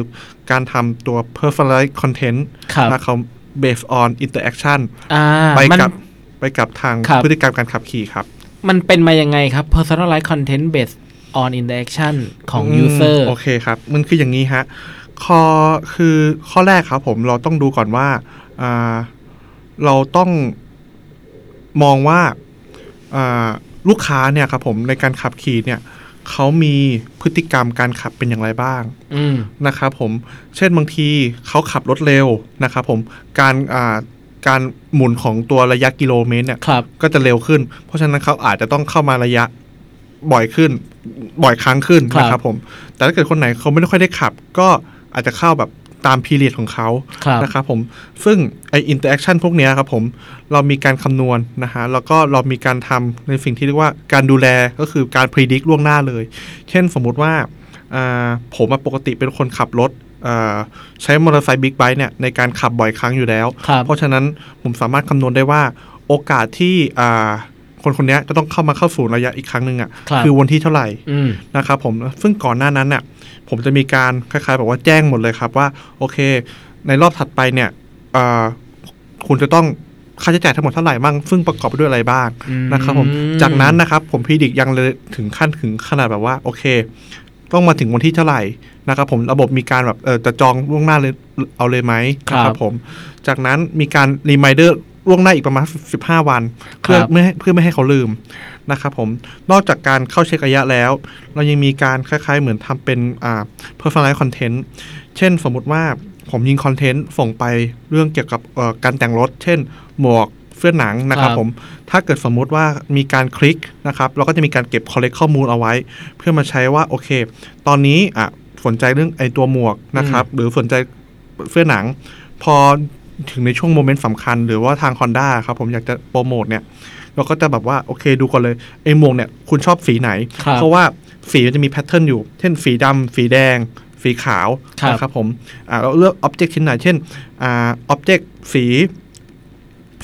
Speaker 2: การทำตัว personalized content
Speaker 1: ครับ
Speaker 2: นะครับ based on interaction
Speaker 1: อ่า
Speaker 2: ไป
Speaker 1: มัน
Speaker 2: กับ ไปกับทาง
Speaker 1: ครับ
Speaker 2: พฤติกรรมการขับขี่ครับ
Speaker 1: มันเป็นมายังไงครับ personalized content based on interaction ของ
Speaker 2: ม
Speaker 1: user
Speaker 2: โอเคครับ มันคืออย่างนี้ฮะข้อคือข้อแรกครับผมเราต้องดูก่อนว่าอ่าเราต้องมองว่าอ่าลูกค้าเนี่ยครับผมในการขับขี่เนี่ยเขามีพฤติกรรมการขับเป็นอย่างไรบ้าง
Speaker 1: อืม
Speaker 2: นะครับผม เช่นบางทีเขาขับรถเร็วนะครับผม การอ่า การหมุนของตัวระยะกิโลเมตรเนี่ย
Speaker 1: ครับ
Speaker 2: ก็จะเร็วขึ้น เพราะฉะนั้นเขาอาจจะต้องเข้ามาระยะบ่อยขึ้น บ่อยครั้งขึ้น
Speaker 1: ครับ
Speaker 2: นะครับผม แต่ถ้าเกิดคนไหนเขาไม่ได้ค่อยได้ขับ ก็อาจจะเข้าแบบตามพีเรียดของเขา
Speaker 1: ครับ
Speaker 2: นะครับผม ซึ่งไอ interaction พวกเนี้ยครับผม เรามีการคำนวณนะฮะ แล้วก็เรามีการทำในสิ่งที่เรียกว่าการดูแลก็คือการพิจิตรล่วงหน้าเลย เช่นสมมุติว่าอ่าผมอะปกติเป็นคนขับรถอ่า ใช้มอเตอร์ไซค์บิ๊กไบค์เนี่ยในการขับบ่อยครั้งอยู่แล้ว
Speaker 1: ครับ
Speaker 2: เพราะฉะนั้นผมสามารถคำนวณได้ว่าโอกาสที่อ่าคนคนเนี้ยจะต้องเข้ามาเข้าเช็คระยะอีกครั้งหนึ่งอะ
Speaker 1: ครับ
Speaker 2: อวันที่เท่าไหร่
Speaker 1: อืม
Speaker 2: นะครับผมซึ่งก่อนหน้านั้นน่ะผมจะมีการคล้ายๆแบบว่าแจ้งหมดเลยครับว่า โอเค ในรอบถัดไปเนี่ยอ่าคุณจะต้องค่าใช้จ่ายทั้งหมดเท่าไหร่บ้างซึ่งประกอบไปด้วยอะไรบ้าง
Speaker 1: อืม
Speaker 2: นะครับผมจากนั้นนะครับผมพิจิกยังเลยถึงขั้นถึงขนาดแบบว่า โอเค ต้องมาถึงวันที่เท่าไหร่ นะครับผมระบบมีการแบบเออจะจองล่วงหน้าเลยเอาเลยไหมนะค
Speaker 1: ครั
Speaker 2: รับบผมจากนั้นมีการรีมายเดอร์ล่วงหน้าอีกประมาณ 15 วัน เพื่อ
Speaker 1: ครับ
Speaker 2: ไม่ให้เพื่อไม่ให้เขาลืมนะครับผมนอกจากการเข้าเช็คระยะแล้ว เรายังมีการคล้ายๆ เหมือนทำเป็นอ่า personalized content เช่นสมมุติว่าผมยิงคอนเทนต์ส่งไปเรื่องเกี่ยวกับเอ่อการแต่งรถ เช่น หมวกเสื้อหนังนะครับ
Speaker 1: ครับ
Speaker 2: ผมถ้าเกิดสมมุติว่ามีการคลิกนะครับ เราก็จะมีการเก็บ collect ข้อมูลเอาไว้ เพื่อมาใช้ว่าโอเค ตอนนี้อะ สนใจเรื่องไอตัวหมวกนะครับ หรือสนใจเสื้อหนัง พอถึงในช่วงโมเมนต์สำคัญ หรือว่าทาง Honda ครับผมอยากจะโปรโมทเนี่ย เราก็จะแบบว่า โอเคดูก่อนเลยไอ้หมวกเนี่ยคุณชอบสีไหน
Speaker 1: ครับ
Speaker 2: เพราะว่าสีมันจะมี pattern อยู่ เช่นสีดำสีแดง สีขาว
Speaker 1: ครับ
Speaker 2: นะครับผมอ่าเราเลือก object ชิ้นไหน เช่นอ่า object สี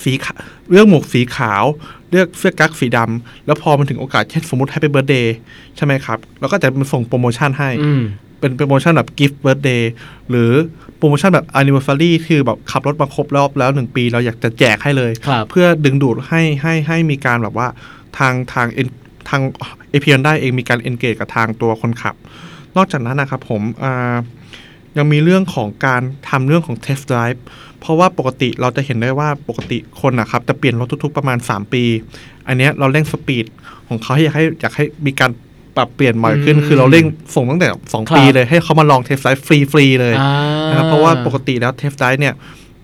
Speaker 2: สีขาวเลือกหมวกสีขาว เลือกเสื้อกั๊กสีดำแล้วพอมันถึงโอกาสเช่นสมมติให้เป็นเบ r ร์ d เดย์ใช่ไหมครับเราก็จะมาส่งโปรโมชั่นให้
Speaker 1: อืม
Speaker 2: เป็นโปรโมชั่นแบบ gift birthday หรือโปรโมชั่นแบบ anniversary คือแบบขับรถมาครบรอบแล้วหนึ่งปีเราอยากจะแจกให้เลย
Speaker 1: ครับ
Speaker 2: เพื่อดึงดูดให้ให้ให้มีการแบบว่าทางทาง en- ทาง AP ได้เองมีการ engage กับทางตัวคนขับ นอกจากนั้นนะครับผมอ่ายังมีเรื่องของการทำเรื่องของ test drive เพราะว่าปกติเราจะเห็นได้ว่าปกติคนนะครับจะเปลี่ยนรถทุกๆประมาณ 3 ปี อันเนี้ยเราเร่ง speed ของเขาให้อยากให้อยากให้มีการ ปรับเปลี่ยนบ่อยขึ้น
Speaker 1: อืม
Speaker 2: คือเราเร่งส่งตั้งแต่2
Speaker 1: ครับ
Speaker 2: ปีเลยให้เขามาลองเทสไ i ฟฟรีๆเลย
Speaker 1: อ่า
Speaker 2: นะครับเพราะว่าปกติแล้วเทสไ i เนี่ย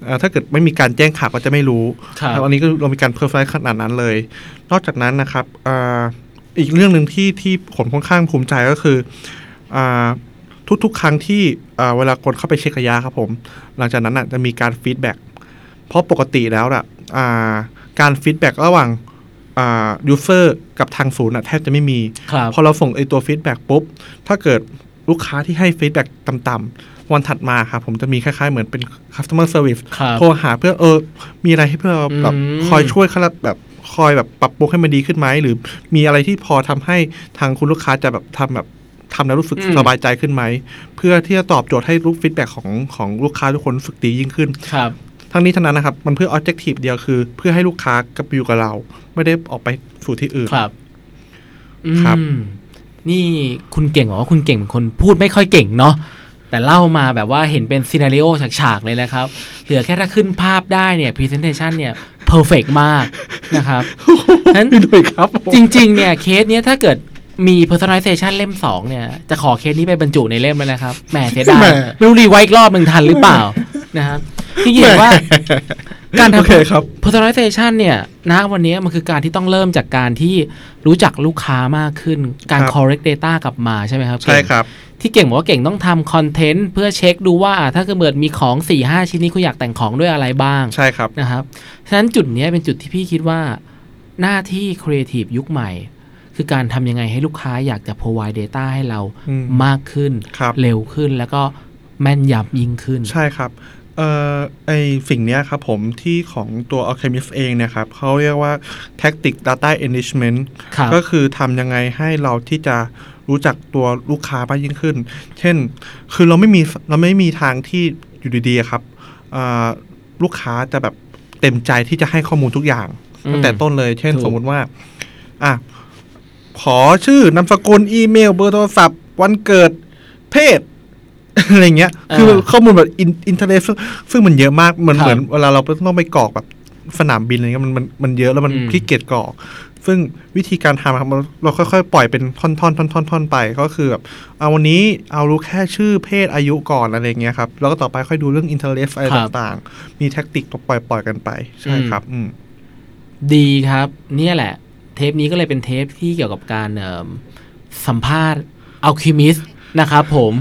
Speaker 2: เอ่อถ้าเกิดไม่มีการแจ้งข่าวก็จะไม่รู้
Speaker 1: ครับ
Speaker 2: แล้วอันนี้ก็เรามีการเพอร์ไฟขนาดนั้นเลย นอกจากนั้นนะครับอาอีกเรื่องหนึ่งที่ที่ผมค่อนข้างภูมิใจก็คืออาทุกๆ ครั้งที่อ่าเวลาคนเข้าไปเช็คระยะครับผม หลังจากนั้นน่ะจะมีการ feedback เพราะปกติแล้วน่ะอ่าการ feedback ระหว่าง user กับทางศูนย์น่ะแทบจะไม่มี
Speaker 1: ครับ
Speaker 2: พอเราส่งไอตัว feedback ปุ๊บ ถ้าเกิดลูกค้าที่ให้ feedback ต่ำๆวันถัดมาครับผมจะมีคล้ายๆ เหมือนเป็น customer service
Speaker 1: ครับ
Speaker 2: โทรหาเพื่อเออ มีอะไรให้เพื่อแบบ
Speaker 1: อืม
Speaker 2: คอยช่วยเขาแบบคอยแบบปรับปรุงให้มันดีขึ้นไหม หรือมีอะไรที่พอทำให้ทางคุณลูกค้าจะแบบทำแบบทำแล้วรู้สึกสบายใจขึ้นไหม เพื่อที่จะตอบโจทย์ให้ลูกฟีดแบ็กของของลูกค้าทุกคนรู้สึกดียิ่งขึ้น
Speaker 1: ครับ
Speaker 2: ทั้งนี้ทั้งนั้นนะครับ มันเพื่อ objective เดียวคือ เพื่อให้ลูกค้ากับอยู่กับเรา ไม่ได้ออกไปสู่ที่อื่น
Speaker 1: ครับ
Speaker 2: ครับ
Speaker 1: อืมนี่คุณเก่งบอกว่าคุณเก่งเป็นคนพูดไม่ค่อยเก่งเนาะแต่เล่ามาแบบว่าเห็นเป็น scenario ฉากๆ เลยนะครับ เหลือแค่ถ้าขึ้นภาพได้เนี่ย Presentation เนี่ย perfect มากนะครับนั้น
Speaker 2: ด้วยครับผม
Speaker 1: จริง ๆ เนี่ยเคสเนี้ยถ้าเกิดมี personalization เล่มสองเนี่ย จะขอเคสนี้ไปบรรจุในเล่มแล้วนะครับ แหมเสียดาย
Speaker 2: แหม
Speaker 1: ไม่รู้ rewrite อีกรอบหนึ่งทันหรือเปล่านะครับ ที่เห็นว่า การ
Speaker 2: โอเค
Speaker 1: ทำ
Speaker 2: ครับ
Speaker 1: personalization เนี่ยนะวันนี้มันคือการที่ต้องเริ่มจากการที่รู้จักลูกค้ามากขึ้น การ
Speaker 2: ครับ
Speaker 1: correct data กลับมาใช่ไหมครับ
Speaker 2: ใช่
Speaker 1: เก่ง
Speaker 2: ครับ
Speaker 1: ที่เก่งบอกว่าเก่งต้องทำคอนเทนต์เพื่อเช็คดูว่าอะถ้าเกิดมีของ4ี่ห้าชิ้นนี้คุณอยากแต่งของด้วยอะไรบ้าง
Speaker 2: ใช่ครับ
Speaker 1: นะครับฉะนั้นจุดเนี้ยเป็นจุดที่พี่คิดว่าหน้าที่ครีเอทีฟยุคใหม่คือการทำยังไงให้ลูกค้าอยากจะ provide data ให้เรา
Speaker 2: อืม
Speaker 1: มากขึ้น
Speaker 2: ครับ
Speaker 1: เร็วขึ้นแล้วก็แม่นยำยิ่งขึ้น
Speaker 2: ใช่ครับ เอ่อไอสิ่งเนี้ยครับผมที่ของตัว Alchemist เองเนี่ยครับเขาเรียกว่า Tactic Data Enrichment
Speaker 1: ครับ
Speaker 2: ก็คือทำยังไงให้เราที่จะรู้จักตัวลูกค้ามากยิ่งขึ้น เช่น คือเราไม่มีเราไม่มีทางที่อยู่ดีๆอะครับอ่าลูกค้าจะแบบเต็มใจที่จะให้ข้อมูลทุกอย่าง
Speaker 1: อืม
Speaker 2: ตั้งแต่ต้นเลย เช่น
Speaker 1: ถูก
Speaker 2: สมมุติว่าอะขอชื่อนามสกุลอีเมล เบอร์โทรศัพท์ วันเกิดเพศ อะไรเงี้ย คือข้อมูลแบบ in- interestซึ่งมันเยอะมากเหมือน
Speaker 1: ครับ
Speaker 2: เหมือนเวลาเราต้องไปกรอกแบบสนามบินอะไรเงี้ยมันมันมันเยอะแล้วมัน
Speaker 1: อืม
Speaker 2: ขี้เกียจกรอก ซึ่งวิธีการทำครับเราเราค่อยๆ ปล่อยเป็นท่อนๆท่อนๆท่อนๆไปก็คือแบบเอาวันนี้เอารู้แค่ชื่อเพศอายุก่อนอะไรเงี้ยครับแล้วก็ต่อไปค่อยดูเรื่อง interest อะไร
Speaker 1: ครับ
Speaker 2: ต่างๆ มี tactic ปล่อยปล่อยๆกันไป ใช่ครับ อืม
Speaker 1: ดีครับ เนี่ยแหละ เทปนี้ก็เลยเป็นเทปที่เกี่ยวกับการเอิ่มสัมภาษณ์ Alchemist นะครับผม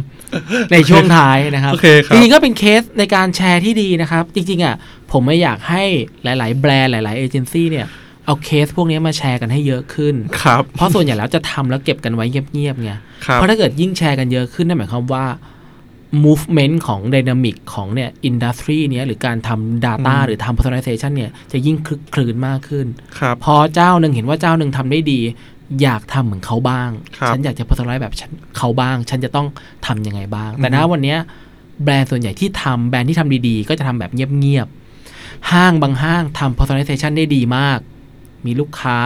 Speaker 1: ในช่วงท้ายนะครับ
Speaker 2: โอเคครับ
Speaker 1: จริงๆก็เป็นเคสในการแชร์ที่ดีนะครับ จริงๆอะผมไม่อยากให้หลาย ๆ แบรนด์หลาย ๆ เอเจนซี่เนี่ยเอาเคสพวกนี้มาแชร์กันให้เยอะขึ้น
Speaker 2: ครับ
Speaker 1: เพราะส่วนใหญ่แล้วจะทำแล้วเก็บกันไว้เงียบๆไง
Speaker 2: ครับ
Speaker 1: เพราะถ้าเกิดยิ่งแชร์กันเยอะขึ้นนั่นหมายความว่า movement ของ dynamic ของเนี่ย industry เนี้ยหรือการทำ data
Speaker 2: อืม
Speaker 1: หรือทำ personalization เนี่ยจะยิ่งคลึกคลืนมากขึ้น
Speaker 2: ครับ
Speaker 1: พอเจ้าหนึ่งเห็นว่าเจ้าหนึ่งทำได้ดี อยากทำเหมือนเขาบ้าง
Speaker 2: ครับ
Speaker 1: ฉันอยากจะ personalize แบบฉันเขาบ้าง ฉันจะต้องทำยังไงบ้าง แต่
Speaker 2: อื
Speaker 1: นะ
Speaker 2: ม
Speaker 1: วันเนี้ยแบรนด์ส่วนใหญ่ที่ทำแบรนด์ที่ทำดีๆ ก็จะทำแบบเงียบๆ ห้างบางห้างทำ personalization ได้ดีมาก มีลูกค้า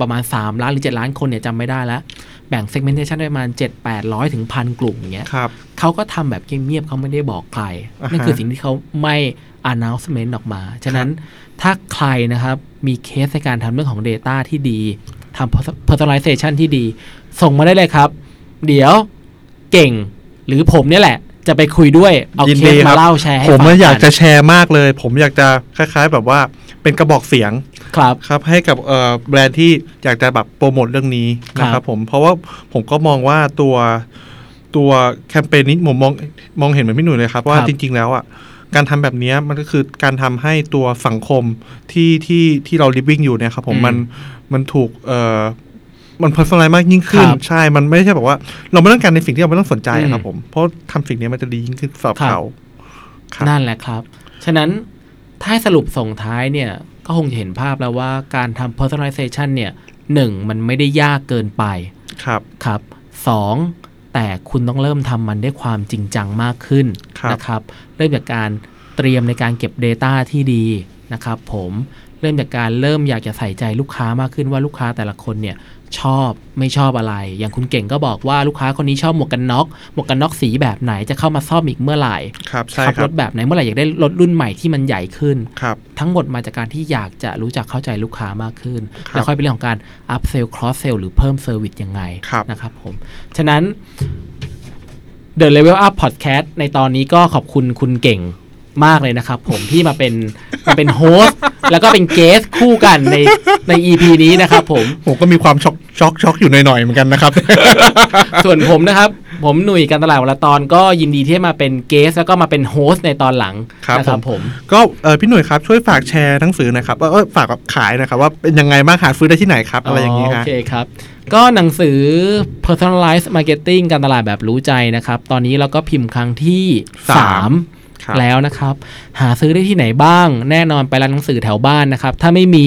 Speaker 1: ประมาณ 3 ล้านหรือ 7 ล้านคนเนี่ยจำไม่ได้แล้ว แบ่ง segmentation ได้ประมาณ 7 8 0 0 ถึงพันกลุ่มอย่างเงี้ย
Speaker 2: ครับ
Speaker 1: เขาก็ทำแบบเงียบๆเขาไม่ได้บอกใคร
Speaker 2: อ่าฮะ
Speaker 1: นั่นคือสิ่งที่เขาไม่ announcement ออกมา ฉะนั้นถ้าใครนะครับมีเคสในการทำเรื่องของ Data ที่ดี ทำ personalization ที่ดี ส่งมาได้เลยครับ เดี๋ยวเก่งหรือผมเนี่ยแหละจจะไปคุยด้วย เอา
Speaker 2: ยิน
Speaker 1: เค
Speaker 2: ดี
Speaker 1: ส
Speaker 2: ครั
Speaker 1: มา
Speaker 2: บ
Speaker 1: เล่าแชร์ให้
Speaker 2: ผม
Speaker 1: ฟัง
Speaker 2: อะอยาก
Speaker 1: น
Speaker 2: จะแชร์มากเลย ผมอยากจะคล้าย ๆ แบบว่าเป็นกระบอกเสียง
Speaker 1: ครับ
Speaker 2: ครับ ให้กับเอ่อแบรนด์ที่อยากจะแบบโปรโมทเรื่องนี้นะค
Speaker 1: ครั
Speaker 2: รับบผมเพราะว่าผมก็มองว่าตัวตัวแคมเปญนี้ผมมองมองเห็นเหมือนพี่หนุ่ยเลยครับ ว่า
Speaker 1: ครับ
Speaker 2: จริง ๆ แล้วอะ การทำแบบเนี้ยมันก็คือการทำให้ตัวสังคมที่ที่ที่เรา living อยู่เนี่ยครับผมมันมันถูกเอ่อมัน personalize มากยิ่งขึ้น
Speaker 1: ครับ
Speaker 2: ใช่ มันไม่ใช่แบบว่า เราไม่ต้องการในสิ่งที่เราไม่ต้องสนใจอะครับ
Speaker 1: อืม
Speaker 2: ผม เพราะทำสิ่งนี้มันจะดียิ่งขึ้นสำหรับ
Speaker 1: ครับ
Speaker 2: เขาครับ
Speaker 1: นั่นแหละครับ ฉะนั้นถ้าให้สรุปส่งท้ายเนี่ย ก็คงจะเห็นภาพแล้วว่าการทำ personalization เนี่ยหนึ่งมันไม่ได้ยากเกินไป
Speaker 2: ครับ
Speaker 1: ครับสอง แต่คุณต้องเริ่มทำมันด้วยความจริงจังมากขึ้น
Speaker 2: ครับ
Speaker 1: นะครับ เริ่มจากการเตรียมในการเก็บ Data ที่ดีนะครับ ผมเริ่มจากการเริ่มอยากจะใส่ใจลูกค้ามากขึ้นว่าลูกค้าแต่ละคนเนี่ย ชอบไม่ชอบอะไร อย่างคุณเก่งก็บอกว่าลูกค้าคนนี้ชอบหมวกกันน็อกหมวกกันน็อกสีแบบไหนจะเข้ามาซ่อมอีกเมื่อไหร่
Speaker 2: ครับใช่
Speaker 1: ขับ
Speaker 2: ครั
Speaker 1: ร
Speaker 2: บ
Speaker 1: ถแบบไหนเมื่อไหร่อยากได้รถรุ่นใหม่ที่มันใหญ่ขึ้น
Speaker 2: ครับ
Speaker 1: ทั้งหมดมาจากการที่อยากจะรู้จักเข้าใจลูกค้ามากขึ้น
Speaker 2: ครับ
Speaker 1: แล้วค่อยเป็นเรื่องของการ up sell cross sell หรือเพิ่ม service ยังไง
Speaker 2: ครับ
Speaker 1: นะครับผมฉะนั้น The Level Up Podcast ในตอนนี้ก็ขอบคุณคุณเก่ง มากเลยนะครับผมที่มาเป็นมาเป็น host แล้วก็เป็น guest คู่กันในใน EP นี้นะครับผม
Speaker 2: ผมก็มีความช็อกช็อกช็อกอยู่หน่อยๆเหมือนกันนะครับ
Speaker 1: ส่วนผมนะครับ ผมหนุ่ยการตลาดวันละตอนก็ยินดีที่มาเป็น guest แล้วก็มาเป็น host ในตอนหลัง
Speaker 2: ครับ
Speaker 1: นะครับ
Speaker 2: ผ
Speaker 1: ผมม
Speaker 2: ก็เออพี่หนุ่ยครับช่วยฝากแชร์หนังสือหนะครับว่าเอ้ยฝากแบบขายหนะครับ ว่าเป็นยังไงบ้างหาซื้อได้ที่ไหนครับอะไรอย่างนี้
Speaker 1: โอ
Speaker 2: ฮะ
Speaker 1: เคครับก็หนังสือ personalized marketing การตลาดแบบรู้ใจนะครับ ตอนนี้เราก็พิมพ์ครั้งที่
Speaker 2: สาม
Speaker 1: 3
Speaker 2: ครับ
Speaker 1: แล้วนะครับ หาซื้อได้ที่ไหนบ้าง แน่นอนไปร้านหนังสือแถวบ้านนะครับ ถ้าไม่มี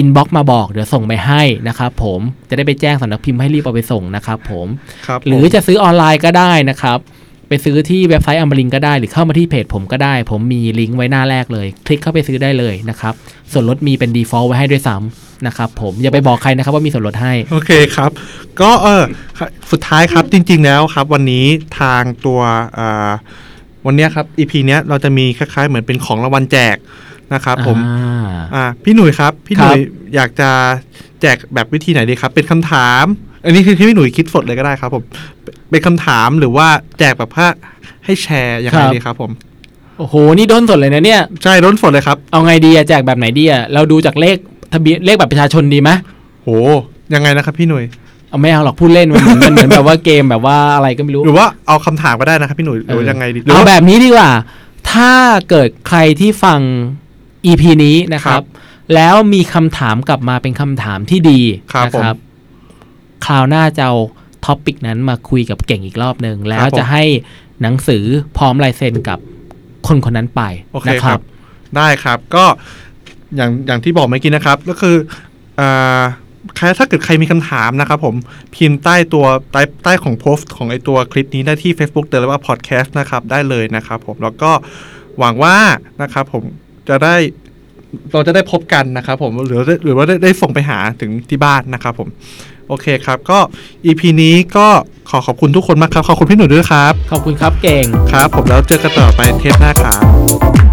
Speaker 1: inbox มาบอกเดี๋ยวส่งไปให้นะครับผมจะได้ไปแจ้งสำนักพิมพ์ให้รีบเอาไปส่งนะครับผม
Speaker 2: ครับ
Speaker 1: หรือ
Speaker 2: ผม
Speaker 1: จะซื้อออนไลน์ก็ได้นะครับ ไปซื้อที่เว็บไซต์อมรินก็ได้ หรือเข้ามาที่เพจผมก็ได้ ผมมีลิงก์ไว้หน้าแรกเลย คลิกเข้าไปซื้อได้เลยนะครับ ส่วนลดมีเป็น default ไว้ให้ด้วยซ้ำนะครับผมอย่าไปบอกใครนะครับว่ามีส่วนลดให้
Speaker 2: โอเคครับ ก็เออสุดท้ายครับจริง ๆ แล้วครับ วันนี้ทางตัวอ่า วันเนี้ยครับ EP เนี้ยเราจะมีคล้ายๆ เหมือนเป็นของรางวัลแจกนะครับผม
Speaker 1: อ่า
Speaker 2: อ่าพี่หนุ่ยครับ พี่ห
Speaker 1: ครับ
Speaker 2: นุ่ยอยากจะแจกแบบวิธีไหนดีครับ เป็นคำถาม อันนี้คือที่พี่หนุ่ยคิดสดเลยก็ได้ครับผมเป็นเป็นคำถามหรือว่าแจกแบบว่าให้แชร์ยังไงดีครับผม
Speaker 1: โอ้โหนี่ด้นสดเลยนะเนี่ย
Speaker 2: ใช่ร้นสดเลยครับ
Speaker 1: เอาไงดีอะแจกแบบไหนดีอะเราดูจากเลขทะเบียนเลขบัตรประชาชนดีไหม
Speaker 2: โหยังไงนะครับพี่หนุ่ย
Speaker 1: เอาไม่เอาหรอกพูดเล่นมันเหมือนมันเหมือนแบบว่าเกมแบบว่าอะไรก็ไม่รู้
Speaker 2: หรือว่าเอาคำถามก็ได้นะครับพี่หนุ่ยหรือว่ายังไงดีหรือ
Speaker 1: เอา
Speaker 2: ว่า
Speaker 1: แบบนี้ดีกว่า ถ้าเกิดใครที่ฟัง EP นี้นะครั
Speaker 2: ครับ บ
Speaker 1: แล้วมีคำถามกลับมาเป็นคำถามที่ดี
Speaker 2: ครับ
Speaker 1: นะ
Speaker 2: ผม
Speaker 1: คราวหน้าจะเอาท็อปิกนั้นมาคุยกับเก่งอีกรอบหนึ่งแล้
Speaker 2: ครั
Speaker 1: ว
Speaker 2: บผม
Speaker 1: จะให้หนังสือพร้อมลายเซ็นกับคนคนนั้นไป
Speaker 2: โอเค
Speaker 1: นะค
Speaker 2: ครั
Speaker 1: รับ
Speaker 2: บ ได้ครับก็อย่างอย่างที่บอกเมื่อกี้นะครับ ก็คืออ่าใคร ถ้าเกิดใครมีคำถามนะครับผมพิมพ์ใต้ตัวใต้ใต้ของโพสต์ของไอตัวคลิปนี้ได้ที่ Facebook เดลว่าพอดแคสต์นะครับได้เลยนะครับผมแล้วก็หวังว่านะครับผมจะได้เราจะได้พบกันนะครับผมหรือหรือว่าได้ได้ส่งไปหาถึงที่บ้านนะครับผมโอเคครับ ก็ EP นี้ก็ขอขอบคุณทุกคนมากครับ ขอบคุณพี่หนุ่ยด้วยครับ
Speaker 1: ขอบคุณครับเก่ง
Speaker 2: ครับ ผมแล้วเจอกันต่อไปเทปหน้าครับ